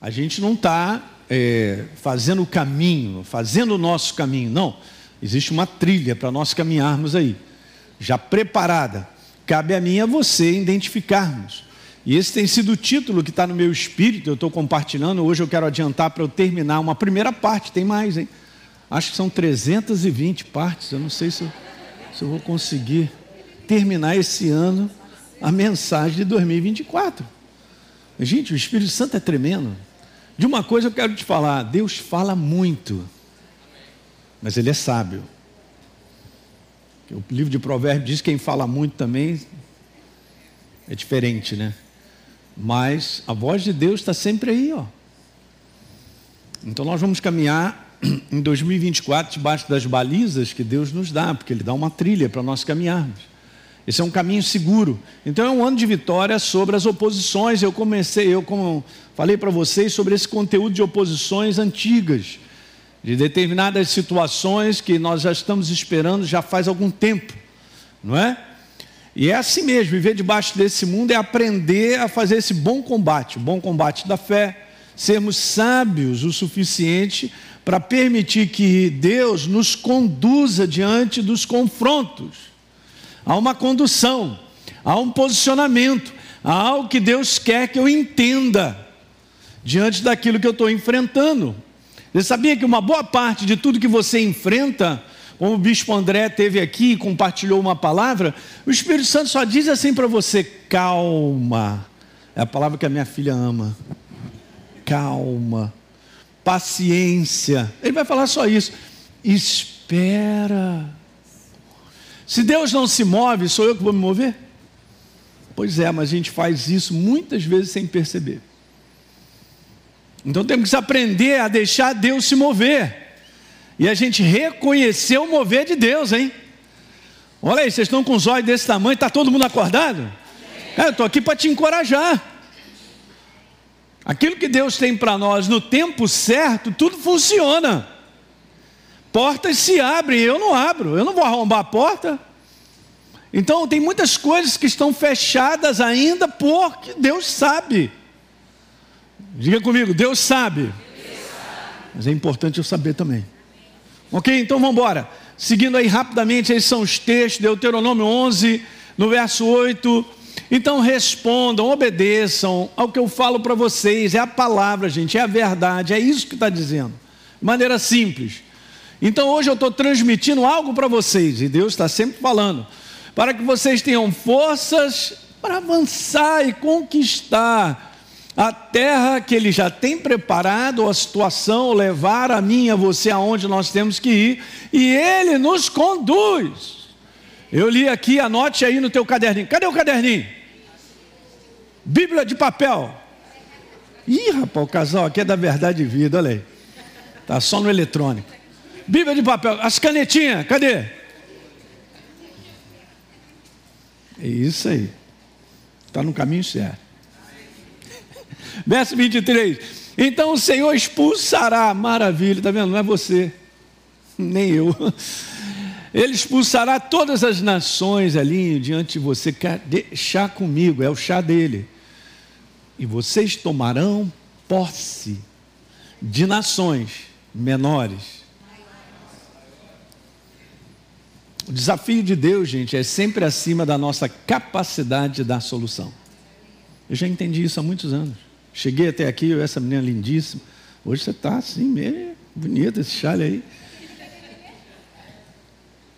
A gente não está é, fazendo o caminho, fazendo o nosso caminho, não. Existe uma trilha para nós caminharmos aí, já preparada. Cabe a mim e a você identificarmos. E esse tem sido o título que está no meu espírito, eu estou compartilhando. Hoje eu quero adiantar para eu terminar uma primeira parte, tem mais, hein? Acho que são 320 partes, eu não sei se eu, se eu vou conseguir terminar esse ano a mensagem de 2024. Gente, o Espírito Santo é tremendo. De uma coisa eu quero te falar: Deus fala muito, mas Ele é sábio. O livro de Provérbios diz que quem fala muito também é diferente, né? Mas a voz de Deus está sempre aí, ó. Então nós vamos caminhar em 2024 debaixo das balizas que Deus nos dá, porque Ele dá uma trilha para nós caminharmos. Esse é um caminho seguro. Então é um ano de vitória sobre as oposições. Eu comecei, eu como falei para vocês sobre esse conteúdo de oposições antigas, de determinadas situações que nós já estamos esperando já faz algum tempo, não é? E é assim mesmo, viver debaixo desse mundo é aprender a fazer esse bom combate, o bom combate da fé, sermos sábios o suficiente para permitir que Deus nos conduza diante dos confrontos há uma condução, há um posicionamento, há algo que Deus quer que eu entenda diante daquilo que eu estou enfrentando. Você sabia que uma boa parte de tudo que você enfrenta, como o bispo André teve aqui e compartilhou uma palavra, o Espírito Santo só diz assim para você: calma. É a palavra que a minha filha ama. Calma. Paciência. Ele vai falar só isso. Espera. Se Deus não se move, sou eu que vou me mover? Pois é, mas a gente faz isso muitas vezes sem perceber. Então temos que aprender a deixar Deus se mover. E a gente reconhecer o mover de Deus, hein? Olha aí, vocês estão com os olhos desse tamanho, está todo mundo acordado? É, eu estou aqui para te encorajar. Aquilo que Deus tem para nós no tempo certo, tudo funciona. Portas se abrem, eu não abro, eu não vou arrombar a porta. Então, tem muitas coisas que estão fechadas ainda porque Deus sabe. Diga comigo, Deus sabe. Mas é importante eu saber também. Ok? Então vamos embora. Seguindo aí rapidamente, esses são os textos, Deuteronômio 11, no verso 8. Então respondam, obedeçam ao que eu falo para vocês, é a palavra, gente, é a verdade, é isso que está dizendo. De maneira simples. Então hoje eu estou transmitindo algo para vocês, e Deus está sempre falando, para que vocês tenham forças para avançar e conquistar a terra que Ele já tem preparado, a situação, levar a mim a você aonde nós temos que ir, e Ele nos conduz. Eu li aqui, anote aí no teu caderninho. Cadê o caderninho? Bíblia de papel. Ih, rapaz, o casal aqui é da verdade e vida, olha aí. Está só no eletrônico. Bíblia de papel, as canetinhas, cadê? É isso aí. Está no caminho certo. Verso 23. Então o Senhor expulsará, maravilha, está vendo? Não é você, nem eu. Ele expulsará todas as nações ali diante de você. Quer chá comigo, é o chá dele. E vocês tomarão posse de nações menores O desafio de Deus, gente, é sempre acima da nossa capacidade de dar solução. Eu já entendi isso há muitos anos. Cheguei até aqui, essa menina lindíssima. Hoje você está assim, meio bonita esse chale aí.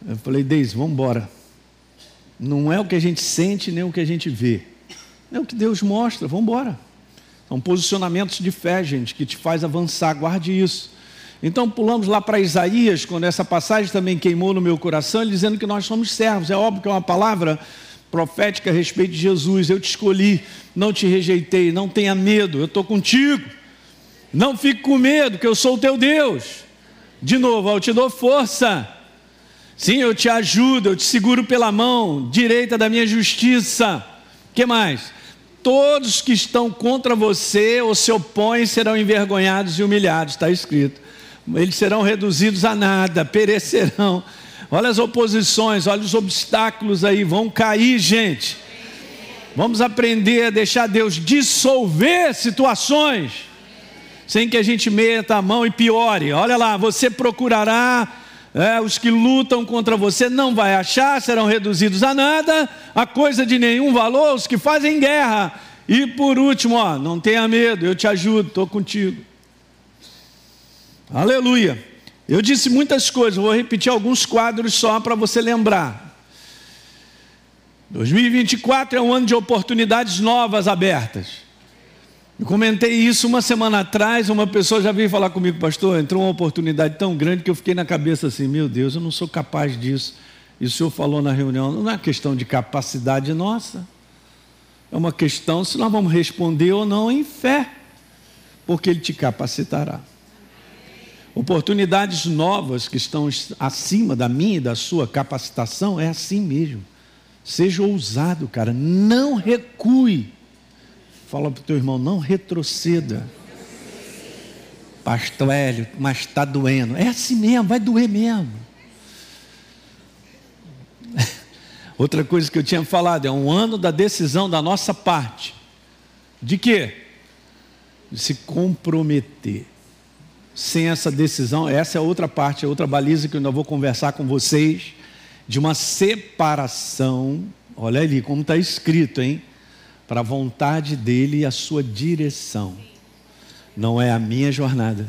Eu falei, Deise, vamos embora. Não é o que a gente sente, nem o que a gente vê. É o que Deus mostra, vamos embora. São posicionamentos de fé, gente, que te faz avançar. Guarde isso. Então pulamos lá para Isaías, quando essa passagem também queimou no meu coração, dizendo que nós somos servos. É óbvio que é uma palavra profética a respeito de Jesus. Eu te escolhi, não te rejeitei, não tenha medo, eu estou contigo. Não fique com medo, que eu sou o teu Deus. De novo, eu te dou força. Sim, eu te ajudo, eu te seguro pela mão direita da minha justiça. que mais? Todos que estão contra você ou se opõem serão envergonhados e humilhados, está escrito eles serão reduzidos a nada, perecerão. Olha as oposições, olha os obstáculos aí, vão cair, gente. Vamos aprender a deixar Deus dissolver situações. sem que a gente meta a mão e piore. Olha lá, você procurará é, os que lutam contra você não vai achar, serão reduzidos a nada, a coisa de nenhum valor, os que fazem guerra. E por último, ó, não tenha medo, eu te ajudo, estou contigo. Aleluia. Eu disse muitas coisas, vou repetir alguns quadros só para você lembrar. 2024 é um ano de oportunidades novas abertas. Eu comentei isso uma semana atrás, uma pessoa já veio falar comigo, pastor, entrou uma oportunidade tão grande que eu fiquei na cabeça assim, meu Deus, eu não sou capaz disso. E o senhor falou na reunião, não é questão de capacidade nossa, é uma questão se nós vamos responder ou não em fé, porque Ele te capacitará. Oportunidades novas que estão acima da minha e da sua capacitação, é assim mesmo. Seja ousado, cara, não recue. Fala para o teu irmão, não retroceda. Pastor Hélio, mas está doendo. É assim mesmo, vai doer mesmo. Outra coisa que eu tinha falado, é um ano da decisão da nossa parte. De quê? De se comprometer. Sem essa decisão, essa é outra parte, é outra baliza que eu ainda vou conversar com vocês, de uma separação. Olha ali como está escrito, hein? para a vontade dele e a sua direção. Não é a minha jornada.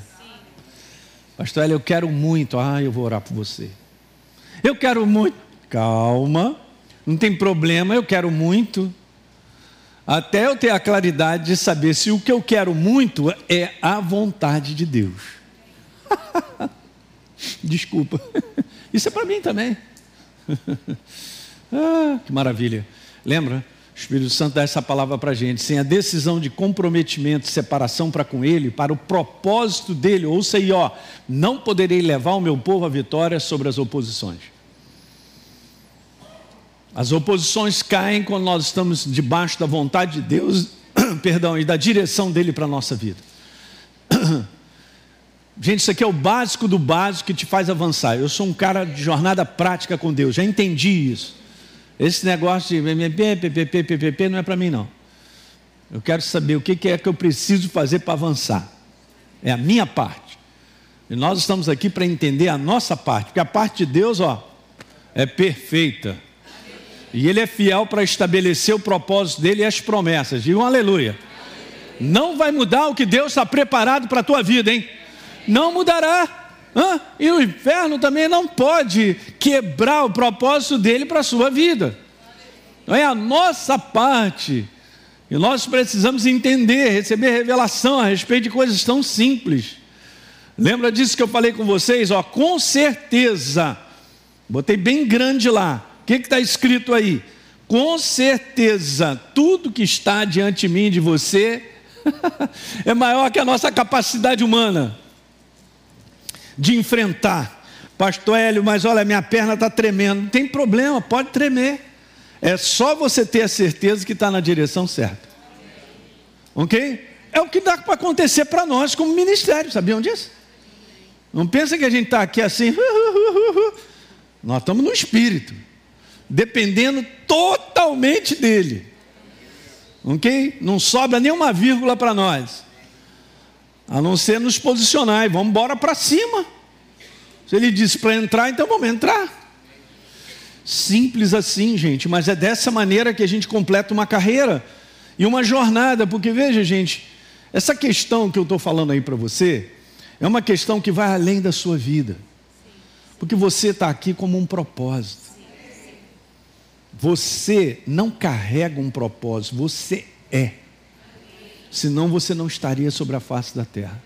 Pastor, eu quero muito. Ah, eu vou orar por você. Eu quero muito. Calma, não tem problema, eu quero muito. Até eu ter a claridade de saber se o que eu quero muito é a vontade de Deus. Desculpa. Isso é para mim também. ah, que maravilha. Lembra? O Espírito Santo dá essa palavra para a gente. Sem a decisão de comprometimento, separação para com Ele, para o propósito dele, ouça aí, ó, não poderei levar o meu povo à vitória sobre as oposições. As oposições caem quando nós estamos debaixo da vontade de Deus, perdão, e da direção dele para a nossa vida. Gente, isso aqui é o básico do básico que te faz avançar. Eu sou um cara de jornada prática com Deus, já entendi isso. Esse negócio de PPP, não é para mim, não. Eu quero saber o que é que eu preciso fazer para avançar. É a minha parte. E nós estamos aqui para entender a nossa parte, porque a parte de Deus, ó, é perfeita. E Ele é fiel para estabelecer o propósito dele e as promessas. Digam aleluia. Não vai mudar o que Deus está preparado para a tua vida, hein? Não mudará. Hã? E o inferno também não pode quebrar o propósito dele para a sua vida. Não é a nossa parte. E nós precisamos entender, receber revelação a respeito de coisas tão simples. Lembra disso que eu falei com vocês? Ó, com certeza. Botei bem grande lá. O que está escrito aí? Com certeza, tudo que está diante de mim de você é maior que a nossa capacidade humana de enfrentar. Pastor Hélio, mas olha, minha perna está tremendo. Não tem problema, pode tremer. É só você ter a certeza que está na direção certa. Ok? É o que dá para acontecer para nós como ministério, sabiam disso? Não pensa que a gente está aqui assim. Nós estamos no espírito, dependendo totalmente dele. Ok? Não sobra nenhuma vírgula para nós. A não ser nos posicionar e vamos embora para cima. Se ele disse para entrar, então vamos entrar. Simples assim, gente, mas é dessa maneira que a gente completa uma carreira e uma jornada, porque veja, gente, essa questão que eu estou falando aí para você é uma questão que vai além da sua vida, porque você está aqui como um propósito. Você não carrega um propósito, você é senão você não estaria sobre a face da terra.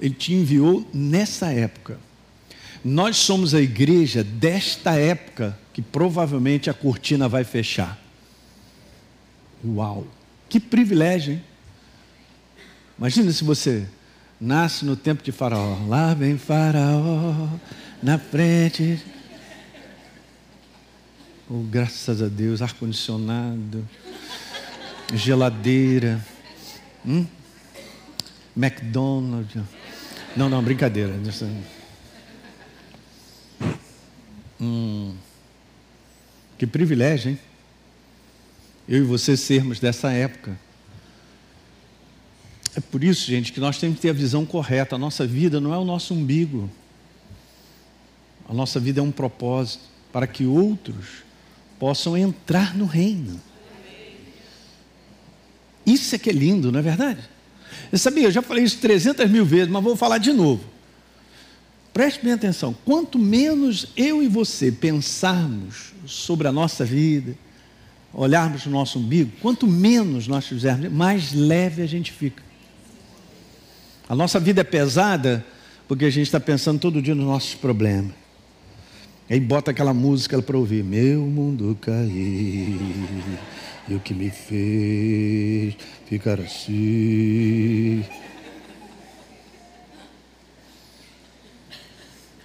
Ele te enviou nessa época. Nós somos a igreja desta época que provavelmente a cortina vai fechar. Uau! Que privilégio, hein? Imagina se você nasce no tempo de Faraó. Lá vem Faraó na frente. Oh, graças a Deus, ar-condicionado geladeira, hum? McDonald's. Não, não, brincadeira. Hum, que privilégio, hein? Eu e você sermos dessa época. É por isso, gente, que nós temos que ter a visão correta. A nossa vida não é o nosso umbigo. A nossa vida é um propósito para que outros possam entrar no reino. Isso é que é lindo, não é verdade? Eu sabia, eu já falei isso 300 mil vezes, mas vou falar de novo. Preste bem atenção: quanto menos eu e você pensarmos sobre a nossa vida, olharmos o nosso umbigo, quanto menos nós fizermos, mais leve a gente fica. A nossa vida é pesada porque a gente está pensando todo dia nos nossos problemas. Aí bota aquela música para ouvir: Meu mundo caiu, e o que me fez ficar assim.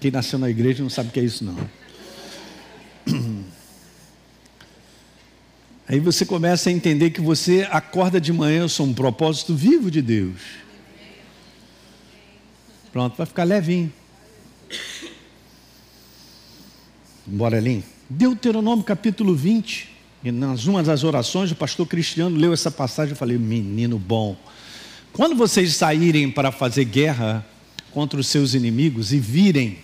Quem nasceu na igreja não sabe o que é isso, não. Aí você começa a entender que você acorda de manhã, eu sou um propósito vivo de Deus. Pronto, vai ficar levinho. Bora ali. Deuteronômio capítulo 20. E nas uma das orações, o pastor Cristiano leu essa passagem. Eu falei, menino bom. Quando vocês saírem para fazer guerra contra os seus inimigos e virem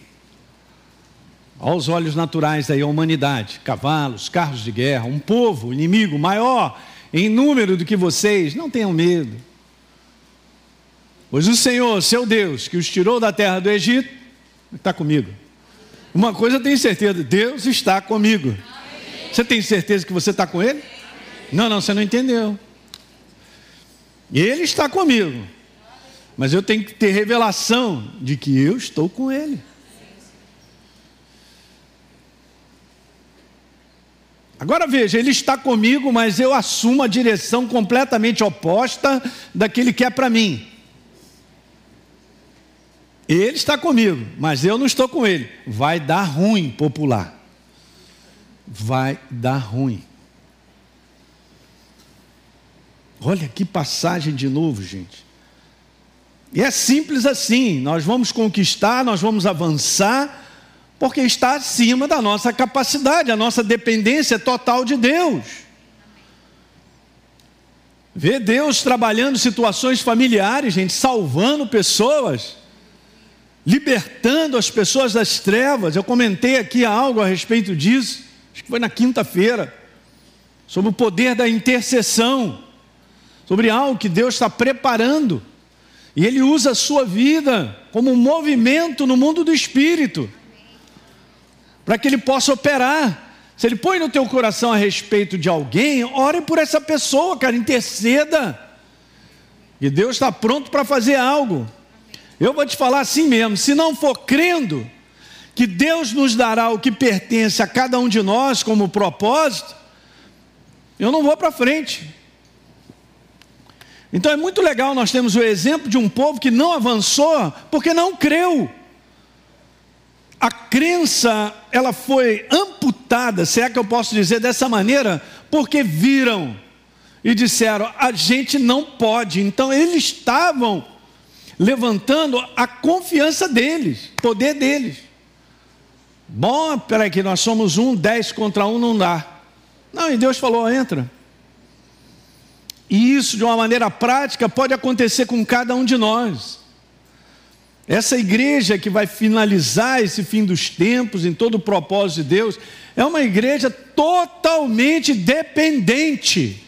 aos olhos naturais aí a humanidade, cavalos, carros de guerra, um povo inimigo maior em número do que vocês, não tenham medo. Pois o Senhor, seu Deus, que os tirou da terra do Egito, está comigo. Uma coisa eu tenho certeza: Deus está comigo. Você tem certeza que você está com Ele? Não, não, você não entendeu. Ele está comigo. Mas eu tenho que ter revelação de que eu estou com Ele. Agora veja, ele está comigo, mas eu assumo a direção completamente oposta da que quer para mim. Ele está comigo, mas eu não estou com ele. Vai dar ruim, popular. Vai dar ruim. Olha que passagem de novo, gente. E é simples assim: nós vamos conquistar, nós vamos avançar, porque está acima da nossa capacidade, a nossa dependência total de Deus. Ver Deus trabalhando situações familiares, gente, salvando pessoas libertando as pessoas das trevas. Eu comentei aqui algo a respeito disso, acho que foi na quinta-feira, sobre o poder da intercessão, sobre algo que Deus está preparando, e Ele usa a sua vida como um movimento no mundo do espírito, para que Ele possa operar. Se Ele põe no teu coração a respeito de alguém, ore por essa pessoa, cara, interceda. E Deus está pronto para fazer algo. Eu vou te falar assim mesmo: se não for crendo que Deus nos dará o que pertence a cada um de nós como propósito, eu não vou para frente. Então é muito legal nós temos o exemplo de um povo que não avançou porque não creu. A crença, ela foi amputada, se é que eu posso dizer dessa maneira, porque viram e disseram: a gente não pode. Então eles estavam levantando a confiança deles, poder deles. Bom, peraí, que nós somos um, dez contra um não dá. Não, e Deus falou: entra. E isso, de uma maneira prática, pode acontecer com cada um de nós. Essa igreja que vai finalizar esse fim dos tempos, em todo o propósito de Deus, é uma igreja totalmente dependente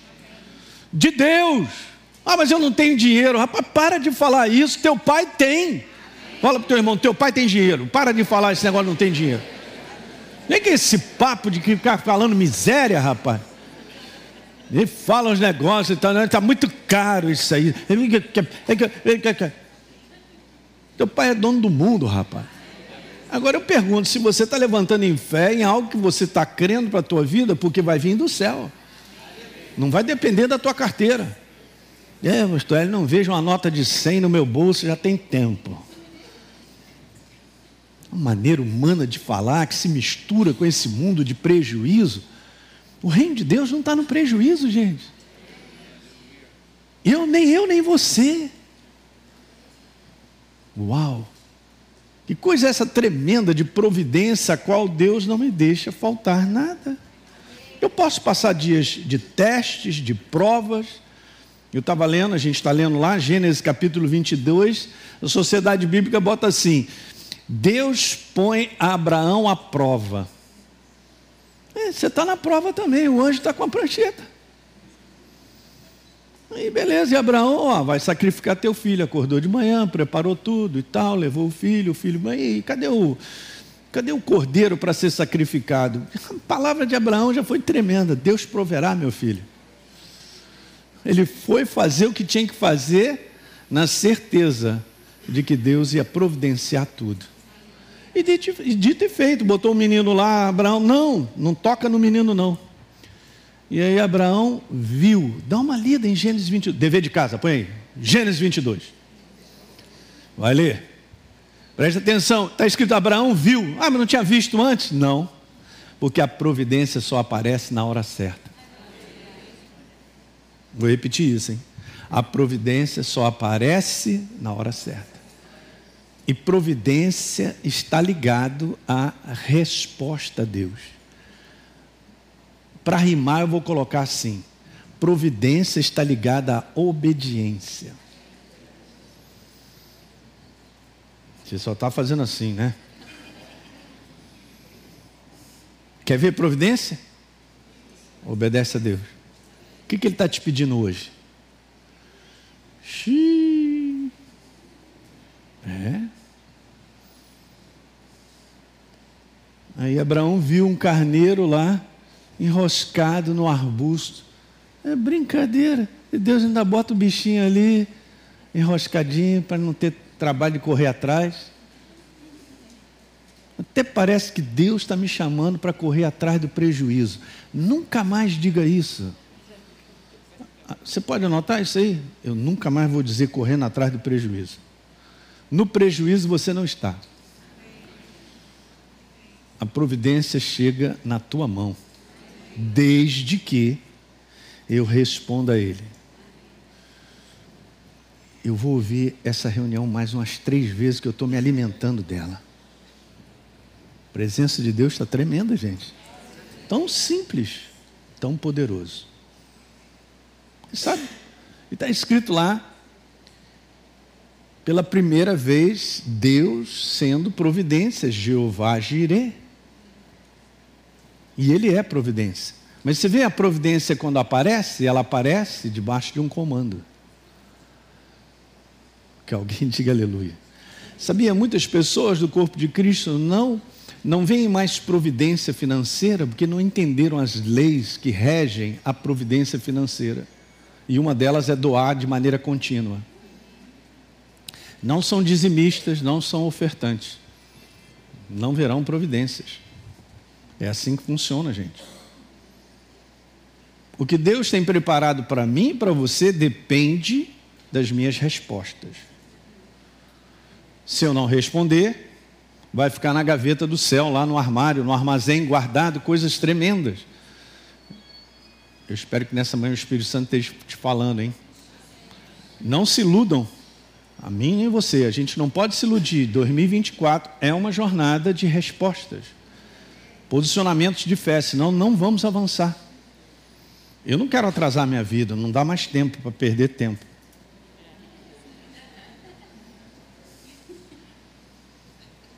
de Deus. Ah, mas eu não tenho dinheiro. Rapaz, para de falar isso. Teu pai tem. Fala para o teu irmão: teu pai tem dinheiro. Para de falar esse negócio não tem dinheiro. Nem que esse papo de ficar falando miséria, rapaz. Ele fala uns negócios, está tá muito caro isso aí. Teu pai é dono do mundo, rapaz. Agora eu pergunto: se você está levantando em fé em algo que você está crendo para a tua vida, porque vai vir do céu. Não vai depender da tua carteira. É, pastor, ele não vejo uma nota de 100 no meu bolso já tem tempo. Uma maneira humana de falar que se mistura com esse mundo de prejuízo. O reino de Deus não está no prejuízo, gente. Eu, nem eu, nem você. Uau! Que coisa é essa tremenda de providência a qual Deus não me deixa faltar nada. Eu posso passar dias de testes, de provas, Eu estava lendo, a gente está lendo lá, Gênesis capítulo 22, a Sociedade Bíblica bota assim: Deus põe Abraão à prova. É, você está na prova também, o anjo está com a prancheta. Aí beleza, e Abraão ó, vai sacrificar teu filho, acordou de manhã, preparou tudo e tal, levou o filho, o filho, e cadê o, cadê o cordeiro para ser sacrificado? A palavra de Abraão já foi tremenda, Deus proverá, meu filho. Ele foi fazer o que tinha que fazer, na certeza de que Deus ia providenciar tudo. E dito, dito e feito, botou o menino lá, Abraão, não, não toca no menino não. E aí Abraão viu, dá uma lida em Gênesis 22, dever de casa, põe aí, Gênesis 22. Vai ler. Presta atenção, está escrito Abraão viu. Ah, mas não tinha visto antes? Não, porque a providência só aparece na hora certa. Vou repetir isso, hein? A providência só aparece na hora certa. E providência está ligado à resposta a Deus. Para rimar, eu vou colocar assim: providência está ligada à obediência. Você só está fazendo assim, né? Quer ver providência? Obedece a Deus. Que, que Ele está te pedindo hoje? Xiii. É. Aí Abraão viu um carneiro lá enroscado no arbusto. É brincadeira. E Deus ainda bota o bichinho ali, enroscadinho, para não ter trabalho de correr atrás. Até parece que Deus está me chamando para correr atrás do prejuízo. Nunca mais diga isso. Você pode anotar isso aí? Eu nunca mais vou dizer correndo atrás do prejuízo. No prejuízo você não está. A providência chega na tua mão desde que eu responda a Ele. Eu vou ouvir essa reunião mais umas três vezes que eu estou me alimentando dela. A presença de Deus está tremenda, gente. Tão simples, tão poderoso. Sabe? E está escrito lá, pela primeira vez, Deus sendo providência, Jeová Jireh. E ele é providência. Mas você vê a providência quando aparece, ela aparece debaixo de um comando. Que alguém diga aleluia. Sabia, muitas pessoas do corpo de Cristo não não veem mais providência financeira porque não entenderam as leis que regem a providência financeira. E uma delas é doar de maneira contínua. Não são dizimistas, não são ofertantes. Não verão providências. É assim que funciona, gente. O que Deus tem preparado para mim e para você depende das minhas respostas. Se eu não responder, vai ficar na gaveta do céu, lá no armário, no armazém, guardado coisas tremendas. Eu espero que nessa manhã o Espírito Santo esteja te falando, hein? Não se iludam, a mim e você, a gente não pode se iludir. 2024 é uma jornada de respostas posicionamentos de fé, senão não vamos avançar. Eu não quero atrasar minha vida, não dá mais tempo para perder tempo.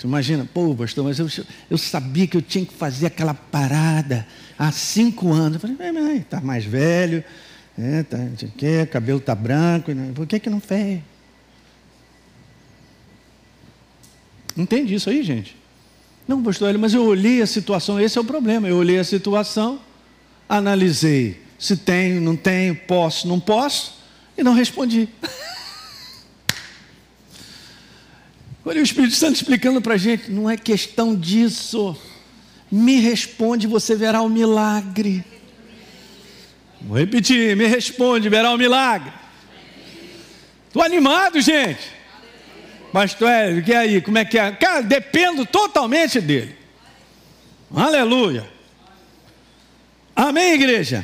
Tu imagina, pô, pastor, mas eu, eu sabia que eu tinha que fazer aquela parada há cinco anos. Eu falei, mas está mais velho, é, tá, quê, cabelo está branco, né? por que, que não fez? Entende isso aí, gente? Não, pastor, mas eu olhei a situação, esse é o problema. Eu olhei a situação, analisei se tenho, não tenho, posso, não posso, e não respondi. Olha o Espírito Santo explicando para a gente: não é questão disso. Me responde, você verá o milagre. Vou repetir: me responde, verá o milagre. Estou animado, gente. Pastor Hélio, que aí? Como é que é? Cara, dependo totalmente dele. Aleluia. Amém, igreja?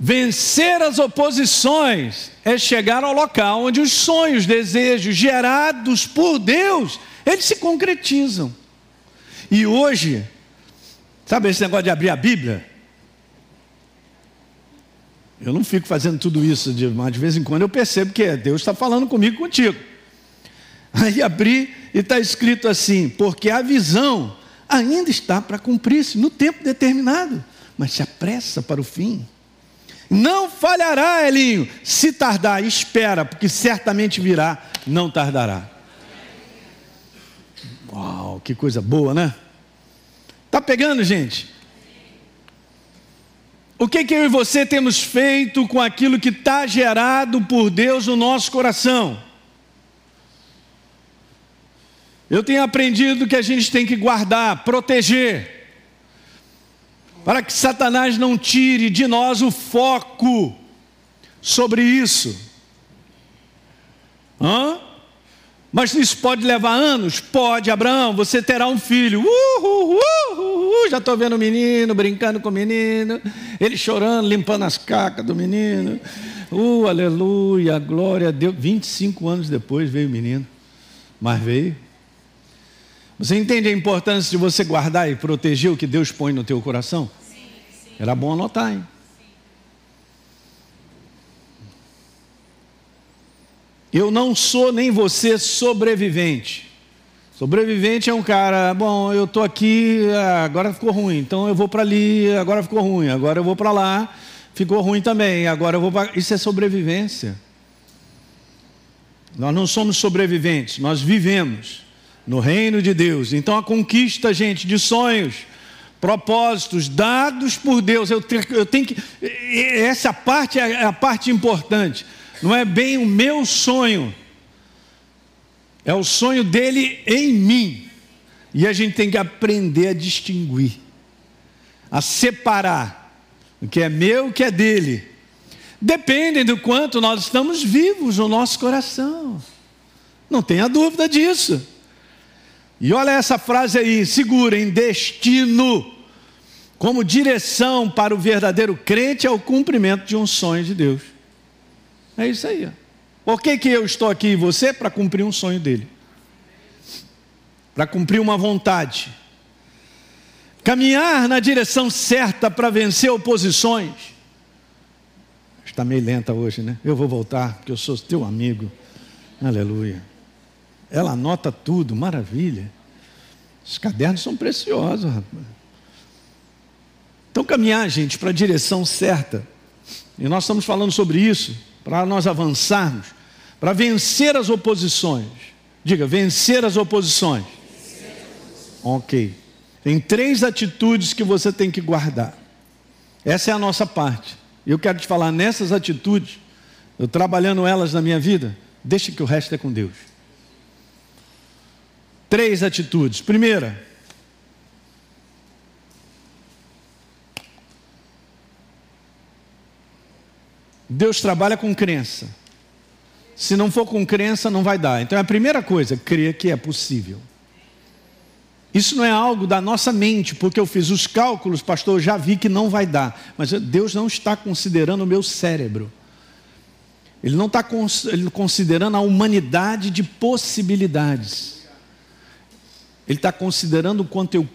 Vencer as oposições é chegar ao local onde os sonhos, desejos gerados por Deus, eles se concretizam. E hoje, sabe esse negócio de abrir a Bíblia? Eu não fico fazendo tudo isso, mas de vez em quando eu percebo que Deus está falando comigo contigo. Aí abri e está escrito assim: porque a visão ainda está para cumprir-se no tempo determinado, mas se apressa para o fim. Não falhará, Elinho. Se tardar, espera, porque certamente virá, não tardará. Uau, que coisa boa, né? Tá pegando, gente? O que, que eu e você temos feito com aquilo que está gerado por Deus no nosso coração? Eu tenho aprendido que a gente tem que guardar, proteger, para que Satanás não tire de nós o foco sobre isso. Hã? Mas isso pode levar anos? Pode, Abraão, você terá um filho. Uhul, uhul, já estou vendo o menino, brincando com o menino, ele chorando, limpando as cacas do menino. Uh, aleluia, glória a Deus. 25 anos depois veio o menino, mas veio. Você entende a importância de você guardar e proteger o que Deus põe no teu coração? Era bom anotar, hein? Eu não sou nem você sobrevivente. Sobrevivente é um cara, bom, eu estou aqui, agora ficou ruim, então eu vou para ali, agora ficou ruim, agora eu vou para lá, ficou ruim também, agora eu vou para. Isso é sobrevivência. Nós não somos sobreviventes, nós vivemos no reino de Deus. Então a conquista, gente, de sonhos, propósitos dados por Deus, eu tenho, eu tenho que. Essa parte é a parte importante. Não é bem o meu sonho, é o sonho dele em mim. E a gente tem que aprender a distinguir, a separar o que é meu e o que é dele. Dependem do quanto nós estamos vivos no nosso coração. Não tenha dúvida disso. E olha essa frase aí, segurem, destino, como direção para o verdadeiro crente é o cumprimento de um sonho de Deus. É isso aí. Por que, que eu estou aqui e você? Para cumprir um sonho dele. Para cumprir uma vontade. Caminhar na direção certa para vencer oposições. Está meio lenta hoje, né? Eu vou voltar, porque eu sou teu amigo. Aleluia. Ela anota tudo, maravilha. Os cadernos são preciosos, rapaz. Então, caminhar, gente, para a direção certa. E nós estamos falando sobre isso, para nós avançarmos, para vencer as oposições. Diga, vencer as oposições. Ok. Tem três atitudes que você tem que guardar. Essa é a nossa parte. Eu quero te falar nessas atitudes, eu trabalhando elas na minha vida, deixa que o resto é com Deus. Três atitudes. Primeira, Deus trabalha com crença. Se não for com crença, não vai dar. Então é a primeira coisa, crer que é possível. Isso não é algo da nossa mente, porque eu fiz os cálculos, pastor, eu já vi que não vai dar. Mas Deus não está considerando o meu cérebro. Ele não está considerando a humanidade de possibilidades. Ele está considerando o quanto eu,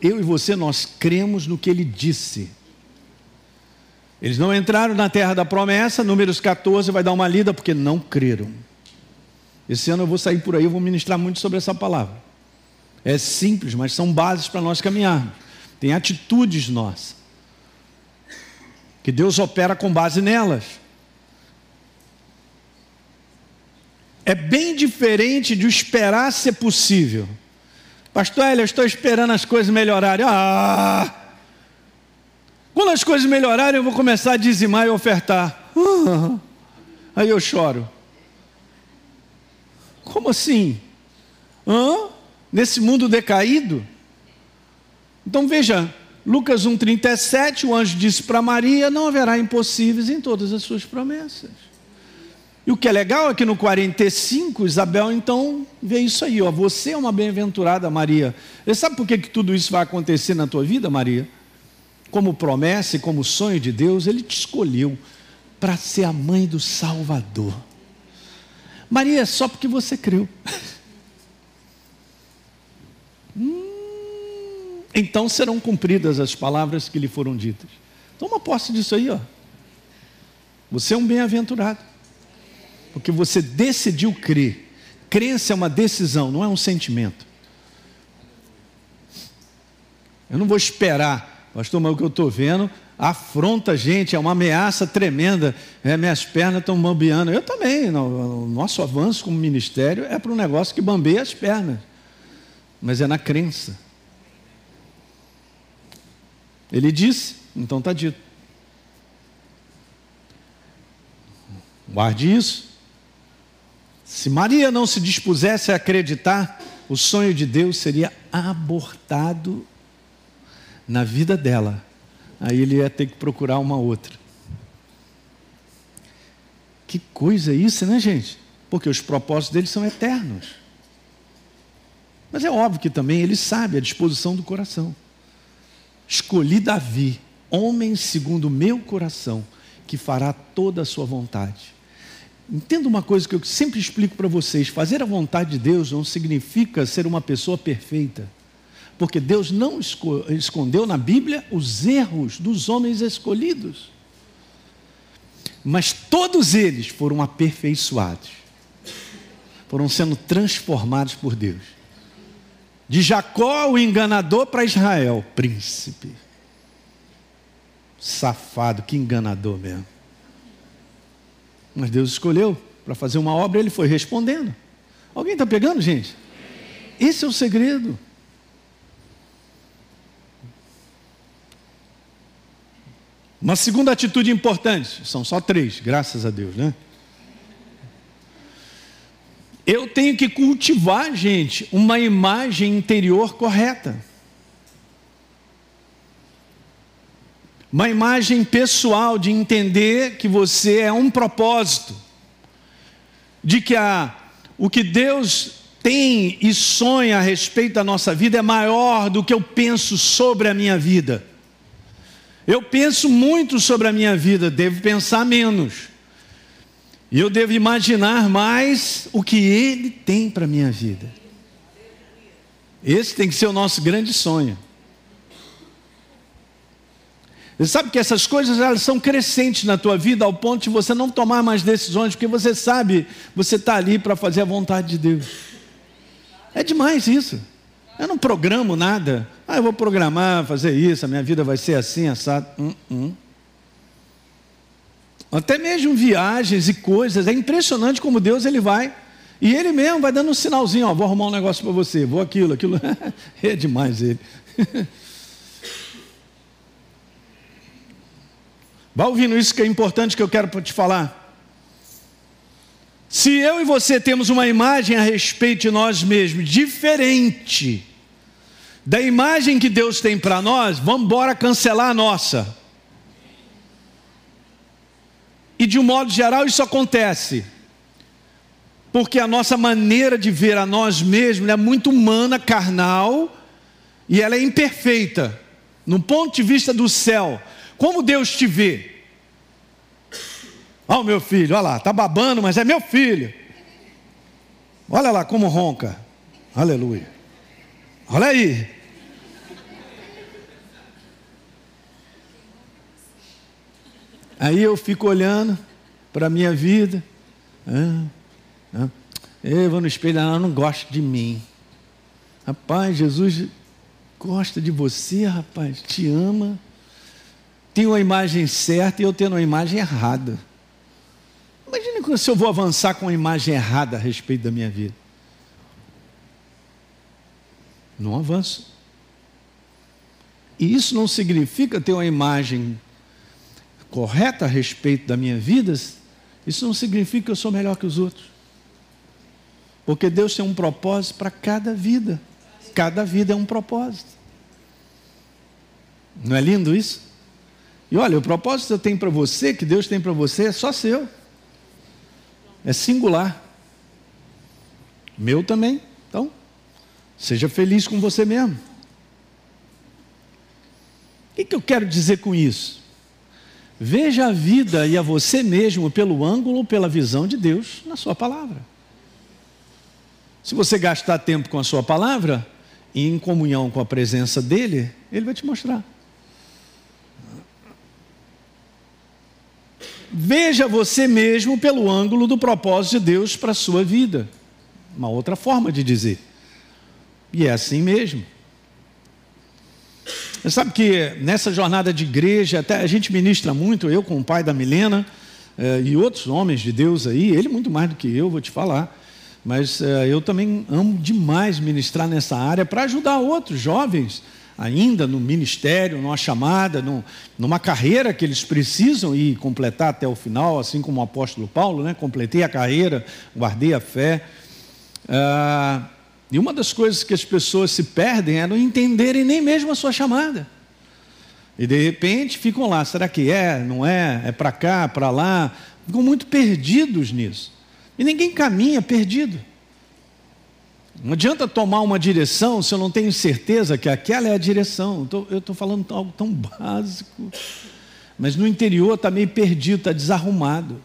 eu e você, nós cremos no que ele disse. Eles não entraram na terra da promessa, números 14 vai dar uma lida, porque não creram. Esse ano eu vou sair por aí, eu vou ministrar muito sobre essa palavra. É simples, mas são bases para nós caminharmos. Tem atitudes nossas. Que Deus opera com base nelas. É bem diferente de esperar ser possível. Pastor eu estou esperando as coisas melhorarem. Ah! Quando as coisas melhorarem, eu vou começar a dizimar e ofertar. Ah! Aí eu choro. Como assim? Hã? Nesse mundo decaído? Então veja, Lucas 1,37, o anjo disse para Maria: Não haverá impossíveis em todas as suas promessas. E o que é legal é que no 45, Isabel então vê isso aí, ó, você é uma bem-aventurada Maria. Você sabe por que, que tudo isso vai acontecer na tua vida, Maria? Como promessa e como sonho de Deus, Ele te escolheu para ser a mãe do Salvador. Maria, é só porque você creu. hum, então serão cumpridas as palavras que lhe foram ditas. Toma posse disso aí, ó. Você é um bem-aventurado. Porque você decidiu crer. Crença é uma decisão, não é um sentimento. Eu não vou esperar, pastor, mas o que eu estou vendo afronta a gente, é uma ameaça tremenda. É, minhas pernas estão bambeando. Eu também, no, nosso avanço como ministério é para um negócio que bambeia as pernas, mas é na crença. Ele disse, então está dito. Guarde isso. Se Maria não se dispusesse a acreditar, o sonho de Deus seria abortado na vida dela aí ele ia ter que procurar uma outra. Que coisa isso, né, gente? Porque os propósitos dele são eternos. Mas é óbvio que também ele sabe a disposição do coração. Escolhi Davi, homem segundo o meu coração, que fará toda a sua vontade. Entenda uma coisa que eu sempre explico para vocês: fazer a vontade de Deus não significa ser uma pessoa perfeita porque Deus não escondeu na Bíblia os erros dos homens escolhidos. Mas todos eles foram aperfeiçoados, foram sendo transformados por Deus. De Jacó, o enganador, para Israel, príncipe. Safado, que enganador mesmo. Mas Deus escolheu para fazer uma obra, ele foi respondendo. Alguém está pegando, gente? Esse é o segredo. Uma segunda atitude importante, são só três, graças a Deus, né? Eu tenho que cultivar, gente, uma imagem interior correta. Uma imagem pessoal de entender que você é um propósito, de que a, o que Deus tem e sonha a respeito da nossa vida é maior do que eu penso sobre a minha vida. Eu penso muito sobre a minha vida, devo pensar menos. E eu devo imaginar mais o que Ele tem para a minha vida. Esse tem que ser o nosso grande sonho. Você sabe que essas coisas elas são crescentes na tua vida ao ponto de você não tomar mais decisões, porque você sabe, você está ali para fazer a vontade de Deus. É demais isso. Eu não programo nada. Ah, eu vou programar, fazer isso, a minha vida vai ser assim, assado. Hum, hum. Até mesmo viagens e coisas. É impressionante como Deus ele vai. E ele mesmo vai dando um sinalzinho, ó, vou arrumar um negócio para você, vou aquilo, aquilo. é demais ele. Vai ouvindo isso que é importante que eu quero te falar. Se eu e você temos uma imagem a respeito de nós mesmos diferente da imagem que Deus tem para nós, vamos embora cancelar a nossa. E de um modo geral isso acontece. Porque a nossa maneira de ver a nós mesmos é muito humana, carnal, e ela é imperfeita. No ponto de vista do céu, como Deus te vê? Olha o meu filho, olha lá, está babando, mas é meu filho. Olha lá como ronca. Aleluia. Olha aí. Aí eu fico olhando para a minha vida. Ah, ah, eu vou no espelho, ela não gosta de mim. Rapaz, Jesus gosta de você, rapaz, te ama. Tem uma imagem certa e eu tenho uma imagem errada. Imagine se eu vou avançar com uma imagem errada a respeito da minha vida. Não avanço. E isso não significa ter uma imagem correta a respeito da minha vida. Isso não significa que eu sou melhor que os outros. Porque Deus tem um propósito para cada vida. Cada vida é um propósito. Não é lindo isso? E olha, o propósito que eu tenho para você, que Deus tem para você, é só seu é singular. Meu também. Então, seja feliz com você mesmo. O que, que eu quero dizer com isso? Veja a vida e a você mesmo pelo ângulo, pela visão de Deus na Sua palavra. Se você gastar tempo com a Sua palavra, e em comunhão com a presença dEle, Ele vai te mostrar. Veja você mesmo pelo ângulo do propósito de Deus para a sua vida. Uma outra forma de dizer. E é assim mesmo. Você sabe que nessa jornada de igreja, até a gente ministra muito, eu com o pai da Milena eh, e outros homens de Deus aí, ele muito mais do que eu, vou te falar. Mas eh, eu também amo demais ministrar nessa área para ajudar outros jovens ainda no ministério, numa chamada, numa carreira que eles precisam ir completar até o final, assim como o apóstolo Paulo, né? completei a carreira, guardei a fé. Ah, e uma das coisas que as pessoas se perdem é não entenderem nem mesmo a sua chamada. E de repente ficam lá, será que é? Não é? É para cá, para lá? Ficam muito perdidos nisso. E ninguém caminha perdido. Não adianta tomar uma direção se eu não tenho certeza que aquela é a direção. Eu estou falando algo tão básico. Mas no interior está meio perdido, está desarrumado.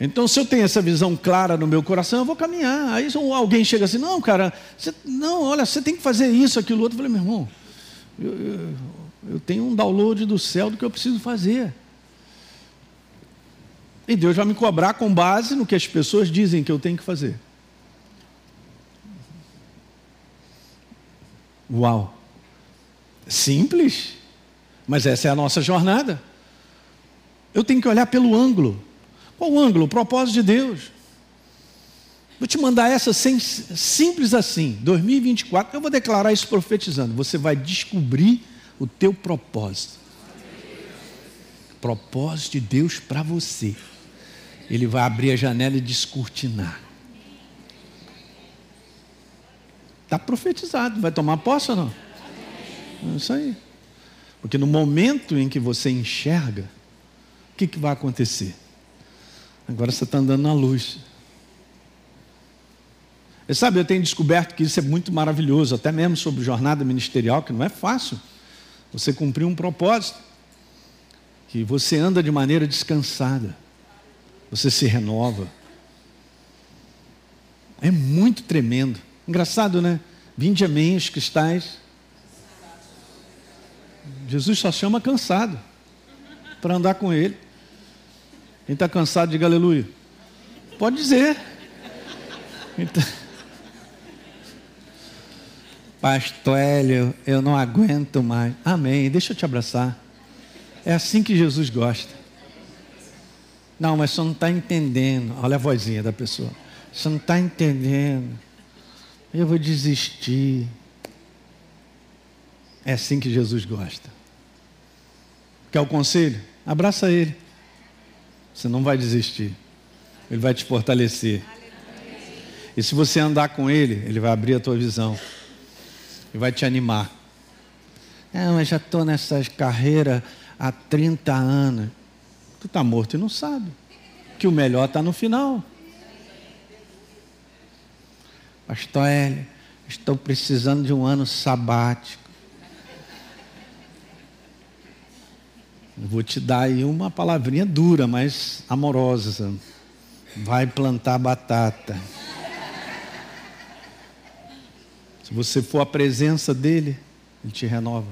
Então, se eu tenho essa visão clara no meu coração, eu vou caminhar. Aí alguém chega assim, não, cara, você, não, olha, você tem que fazer isso, aquilo, outro. Eu falei, meu irmão, eu, eu, eu tenho um download do céu do que eu preciso fazer. E Deus vai me cobrar com base no que as pessoas dizem que eu tenho que fazer. Uau! Simples, mas essa é a nossa jornada. Eu tenho que olhar pelo ângulo. Qual o ângulo? O propósito de Deus. Vou te mandar essa sem, simples assim. 2024, eu vou declarar isso profetizando. Você vai descobrir o teu propósito. Propósito de Deus para você. Ele vai abrir a janela e descortinar. Está profetizado. Vai tomar posse ou não? É isso aí. Porque no momento em que você enxerga, o que, que vai acontecer? Agora você está andando na luz. E sabe, eu tenho descoberto que isso é muito maravilhoso, até mesmo sobre jornada ministerial, que não é fácil. Você cumprir um propósito, que você anda de maneira descansada, você se renova. É muito tremendo. Engraçado, né? Vinde a mim os cristais. Jesus só chama cansado para andar com ele. Quem está cansado, diga aleluia. Pode dizer. Então... Pastor Hélio, eu não aguento mais. Amém. Deixa eu te abraçar. É assim que Jesus gosta. Não, mas você não está entendendo. Olha a vozinha da pessoa. Você não está entendendo. Eu vou desistir. É assim que Jesus gosta. Quer o conselho? Abraça ele. Você não vai desistir. Ele vai te fortalecer. E se você andar com Ele, Ele vai abrir a tua visão. E vai te animar. Ah, mas já estou nessas carreiras há 30 anos. Tu está morto e não sabe. Que o melhor está no final. Pastor Hélio, estou precisando de um ano sabático. Vou te dar aí uma palavrinha dura, mas amorosa. Vai plantar batata. Se você for a presença dele, ele te renova.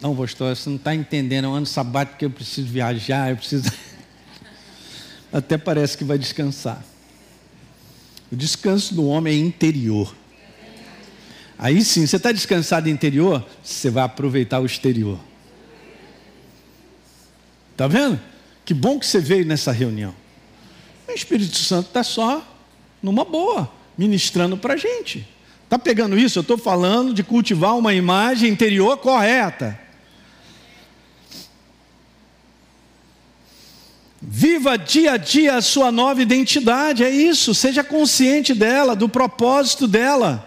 Não, pastor, você não está entendendo. É um ano sabático que eu preciso viajar, eu preciso. Até parece que vai descansar. O descanso do homem é interior. Aí sim, você está descansado interior, você vai aproveitar o exterior. Está vendo? Que bom que você veio nessa reunião. O Espírito Santo está só numa boa, ministrando para a gente. Está pegando isso? Eu estou falando de cultivar uma imagem interior correta. Viva dia a dia a sua nova identidade, é isso, seja consciente dela, do propósito dela.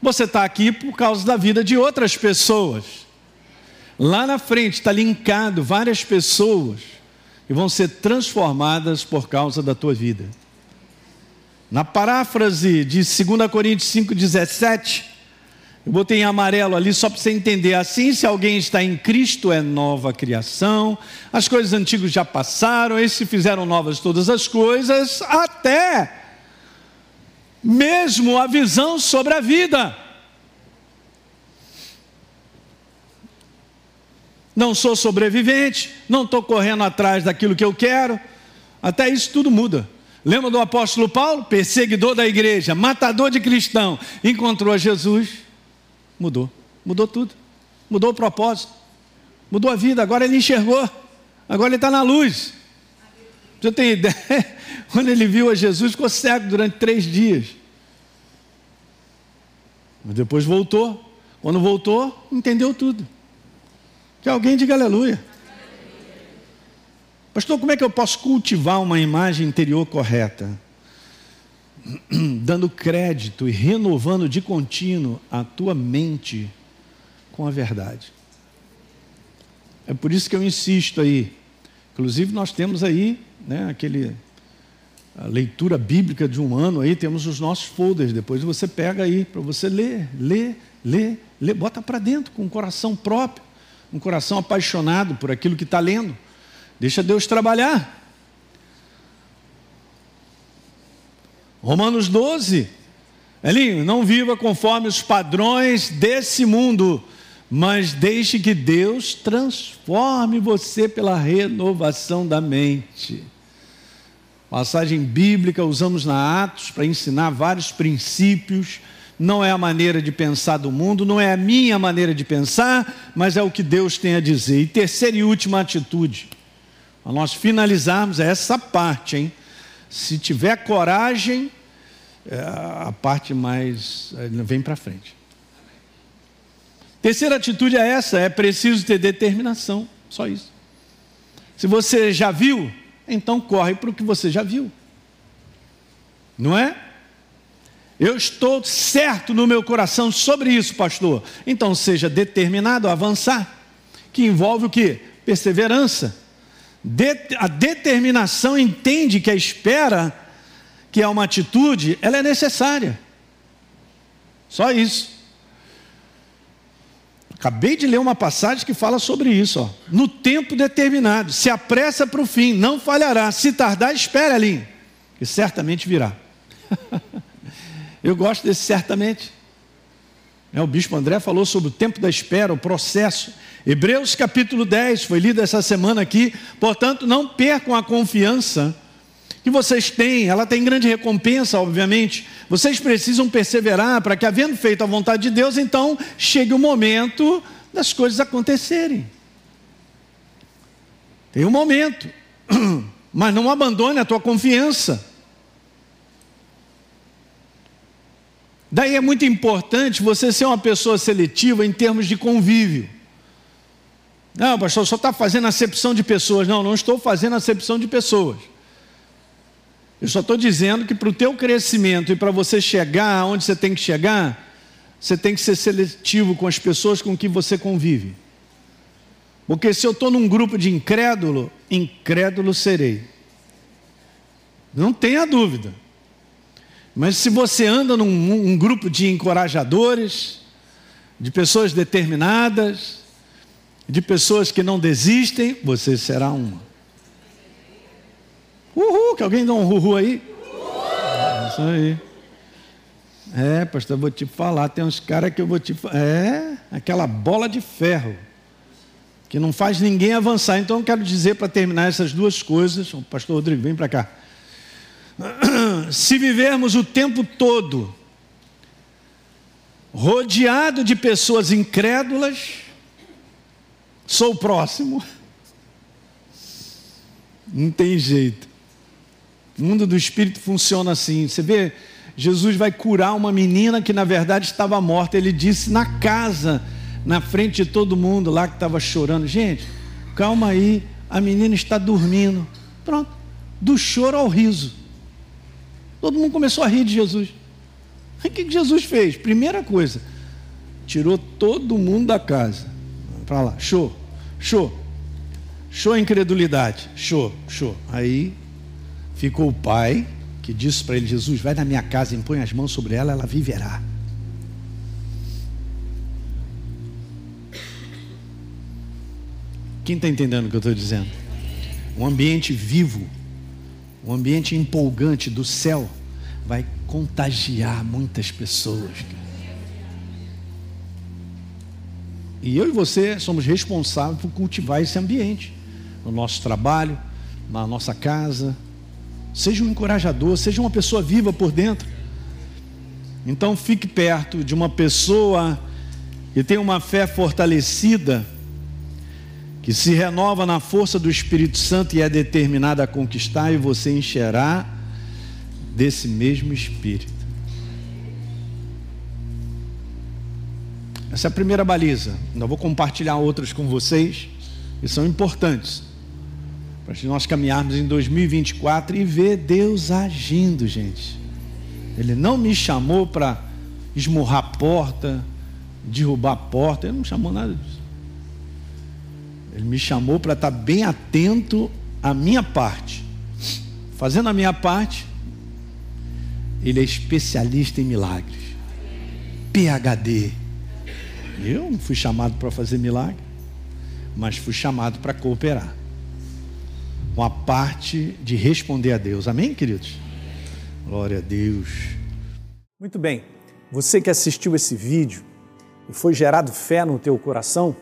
Você está aqui por causa da vida de outras pessoas. Lá na frente está linkado várias pessoas que vão ser transformadas por causa da tua vida. Na paráfrase de 2 Coríntios 5,17, eu botei em amarelo ali só para você entender. Assim, se alguém está em Cristo, é nova criação, as coisas antigas já passaram, eles se fizeram novas todas as coisas, até mesmo a visão sobre a vida. não sou sobrevivente, não estou correndo atrás daquilo que eu quero. Até isso tudo muda. Lembra do apóstolo Paulo? Perseguidor da igreja, matador de cristão. Encontrou Jesus, mudou. Mudou tudo. Mudou o propósito. Mudou a vida. Agora ele enxergou. Agora ele está na luz. Você tem ideia? Quando ele viu a Jesus, ficou cego durante três dias. Mas depois voltou. Quando voltou, entendeu tudo. Que alguém diga aleluia. Pastor, como é que eu posso cultivar uma imagem interior correta? Dando crédito e renovando de contínuo a tua mente com a verdade. É por isso que eu insisto aí. Inclusive, nós temos aí né, aquele a leitura bíblica de um ano aí, temos os nossos folders. Depois você pega aí para você ler, ler, ler, ler, bota para dentro com um coração próprio, um coração apaixonado por aquilo que está lendo. Deixa Deus trabalhar. Romanos 12. Elinho, não viva conforme os padrões desse mundo, mas deixe que Deus transforme você pela renovação da mente. Passagem bíblica usamos na Atos para ensinar vários princípios. Não é a maneira de pensar do mundo, não é a minha maneira de pensar, mas é o que Deus tem a dizer. E terceira e última atitude a nós finalizarmos essa parte, hein? Se tiver coragem, é a parte mais é, vem para frente. Terceira atitude é essa: é preciso ter determinação. Só isso. Se você já viu, então corre para o que você já viu. Não é? Eu estou certo no meu coração sobre isso, pastor. Então seja determinado a avançar, que envolve o que? Perseverança a determinação entende que a espera, que é uma atitude, ela é necessária. Só isso. Acabei de ler uma passagem que fala sobre isso. Ó. No tempo determinado, se apressa para o fim, não falhará. Se tardar, espere ali, que certamente virá. Eu gosto desse certamente. É, o bispo André falou sobre o tempo da espera, o processo. Hebreus capítulo 10 foi lido essa semana aqui. Portanto, não percam a confiança que vocês têm, ela tem grande recompensa, obviamente. Vocês precisam perseverar para que, havendo feito a vontade de Deus, então chegue o momento das coisas acontecerem. Tem um momento, mas não abandone a tua confiança. Daí é muito importante você ser uma pessoa seletiva em termos de convívio. Não, pastor, só está fazendo acepção de pessoas. Não, não estou fazendo acepção de pessoas. Eu só estou dizendo que para o teu crescimento e para você chegar aonde você tem que chegar, você tem que ser seletivo com as pessoas com que você convive. Porque se eu estou num grupo de incrédulo, incrédulo serei. Não tenha dúvida. Mas se você anda num um grupo de encorajadores, de pessoas determinadas, de pessoas que não desistem, você será uma. Uhul, que alguém dá um uhul aí? É isso aí. É, pastor, eu vou te falar, tem uns caras que eu vou te falar. É, aquela bola de ferro, que não faz ninguém avançar. Então eu quero dizer para terminar essas duas coisas, o pastor Rodrigo, vem para cá. Se vivermos o tempo todo rodeado de pessoas incrédulas, Sou o próximo. Não tem jeito. O mundo do espírito funciona assim. Você vê, Jesus vai curar uma menina que na verdade estava morta. Ele disse na casa, na frente de todo mundo lá que estava chorando: Gente, calma aí, a menina está dormindo. Pronto, do choro ao riso. Todo mundo começou a rir de Jesus. O que Jesus fez? Primeira coisa, tirou todo mundo da casa para lá, show, show, show incredulidade, show, show. Aí ficou o pai que disse para ele: Jesus, vai na minha casa, impõe as mãos sobre ela, ela viverá. Quem está entendendo o que eu estou dizendo? Um ambiente vivo, um ambiente empolgante do céu vai contagiar muitas pessoas. E eu e você somos responsáveis por cultivar esse ambiente no nosso trabalho, na nossa casa. Seja um encorajador, seja uma pessoa viva por dentro. Então fique perto de uma pessoa que tem uma fé fortalecida, que se renova na força do Espírito Santo e é determinada a conquistar, e você encherá desse mesmo Espírito. Essa é a primeira baliza. Ainda vou compartilhar outras com vocês que são importantes para nós caminharmos em 2024 e ver Deus agindo, gente. Ele não me chamou para esmurrar porta, derrubar porta, ele não chamou nada disso. Ele me chamou para estar bem atento à minha parte. Fazendo a minha parte, ele é especialista em milagres. PhD. Eu não fui chamado para fazer milagre, mas fui chamado para cooperar. Com a parte de responder a Deus. Amém, queridos? Glória a Deus. Muito bem. Você que assistiu esse vídeo e foi gerado fé no teu coração,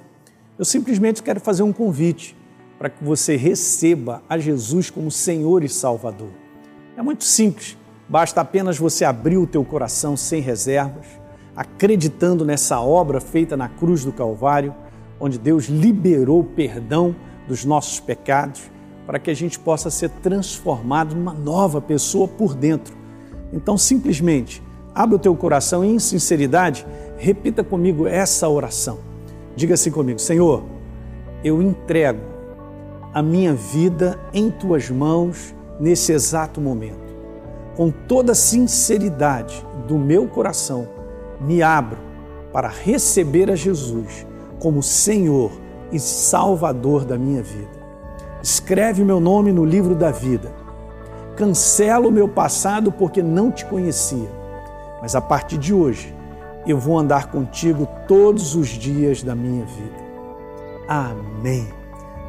eu simplesmente quero fazer um convite para que você receba a Jesus como Senhor e Salvador. É muito simples. Basta apenas você abrir o teu coração sem reservas, acreditando nessa obra feita na cruz do Calvário, onde Deus liberou perdão dos nossos pecados, para que a gente possa ser transformado numa nova pessoa por dentro. Então, simplesmente, abre o teu coração e, em sinceridade, repita comigo essa oração. Diga assim comigo: Senhor, eu entrego a minha vida em tuas mãos nesse exato momento com toda a sinceridade do meu coração, me abro para receber a Jesus como Senhor e Salvador da minha vida. Escreve meu nome no livro da vida. Cancelo o meu passado porque não te conhecia, mas a partir de hoje eu vou andar contigo todos os dias da minha vida. Amém.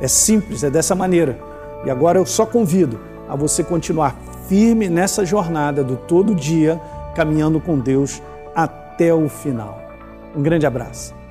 É simples, é dessa maneira. E agora eu só convido a você continuar firme nessa jornada do todo dia, caminhando com Deus até o final. Um grande abraço.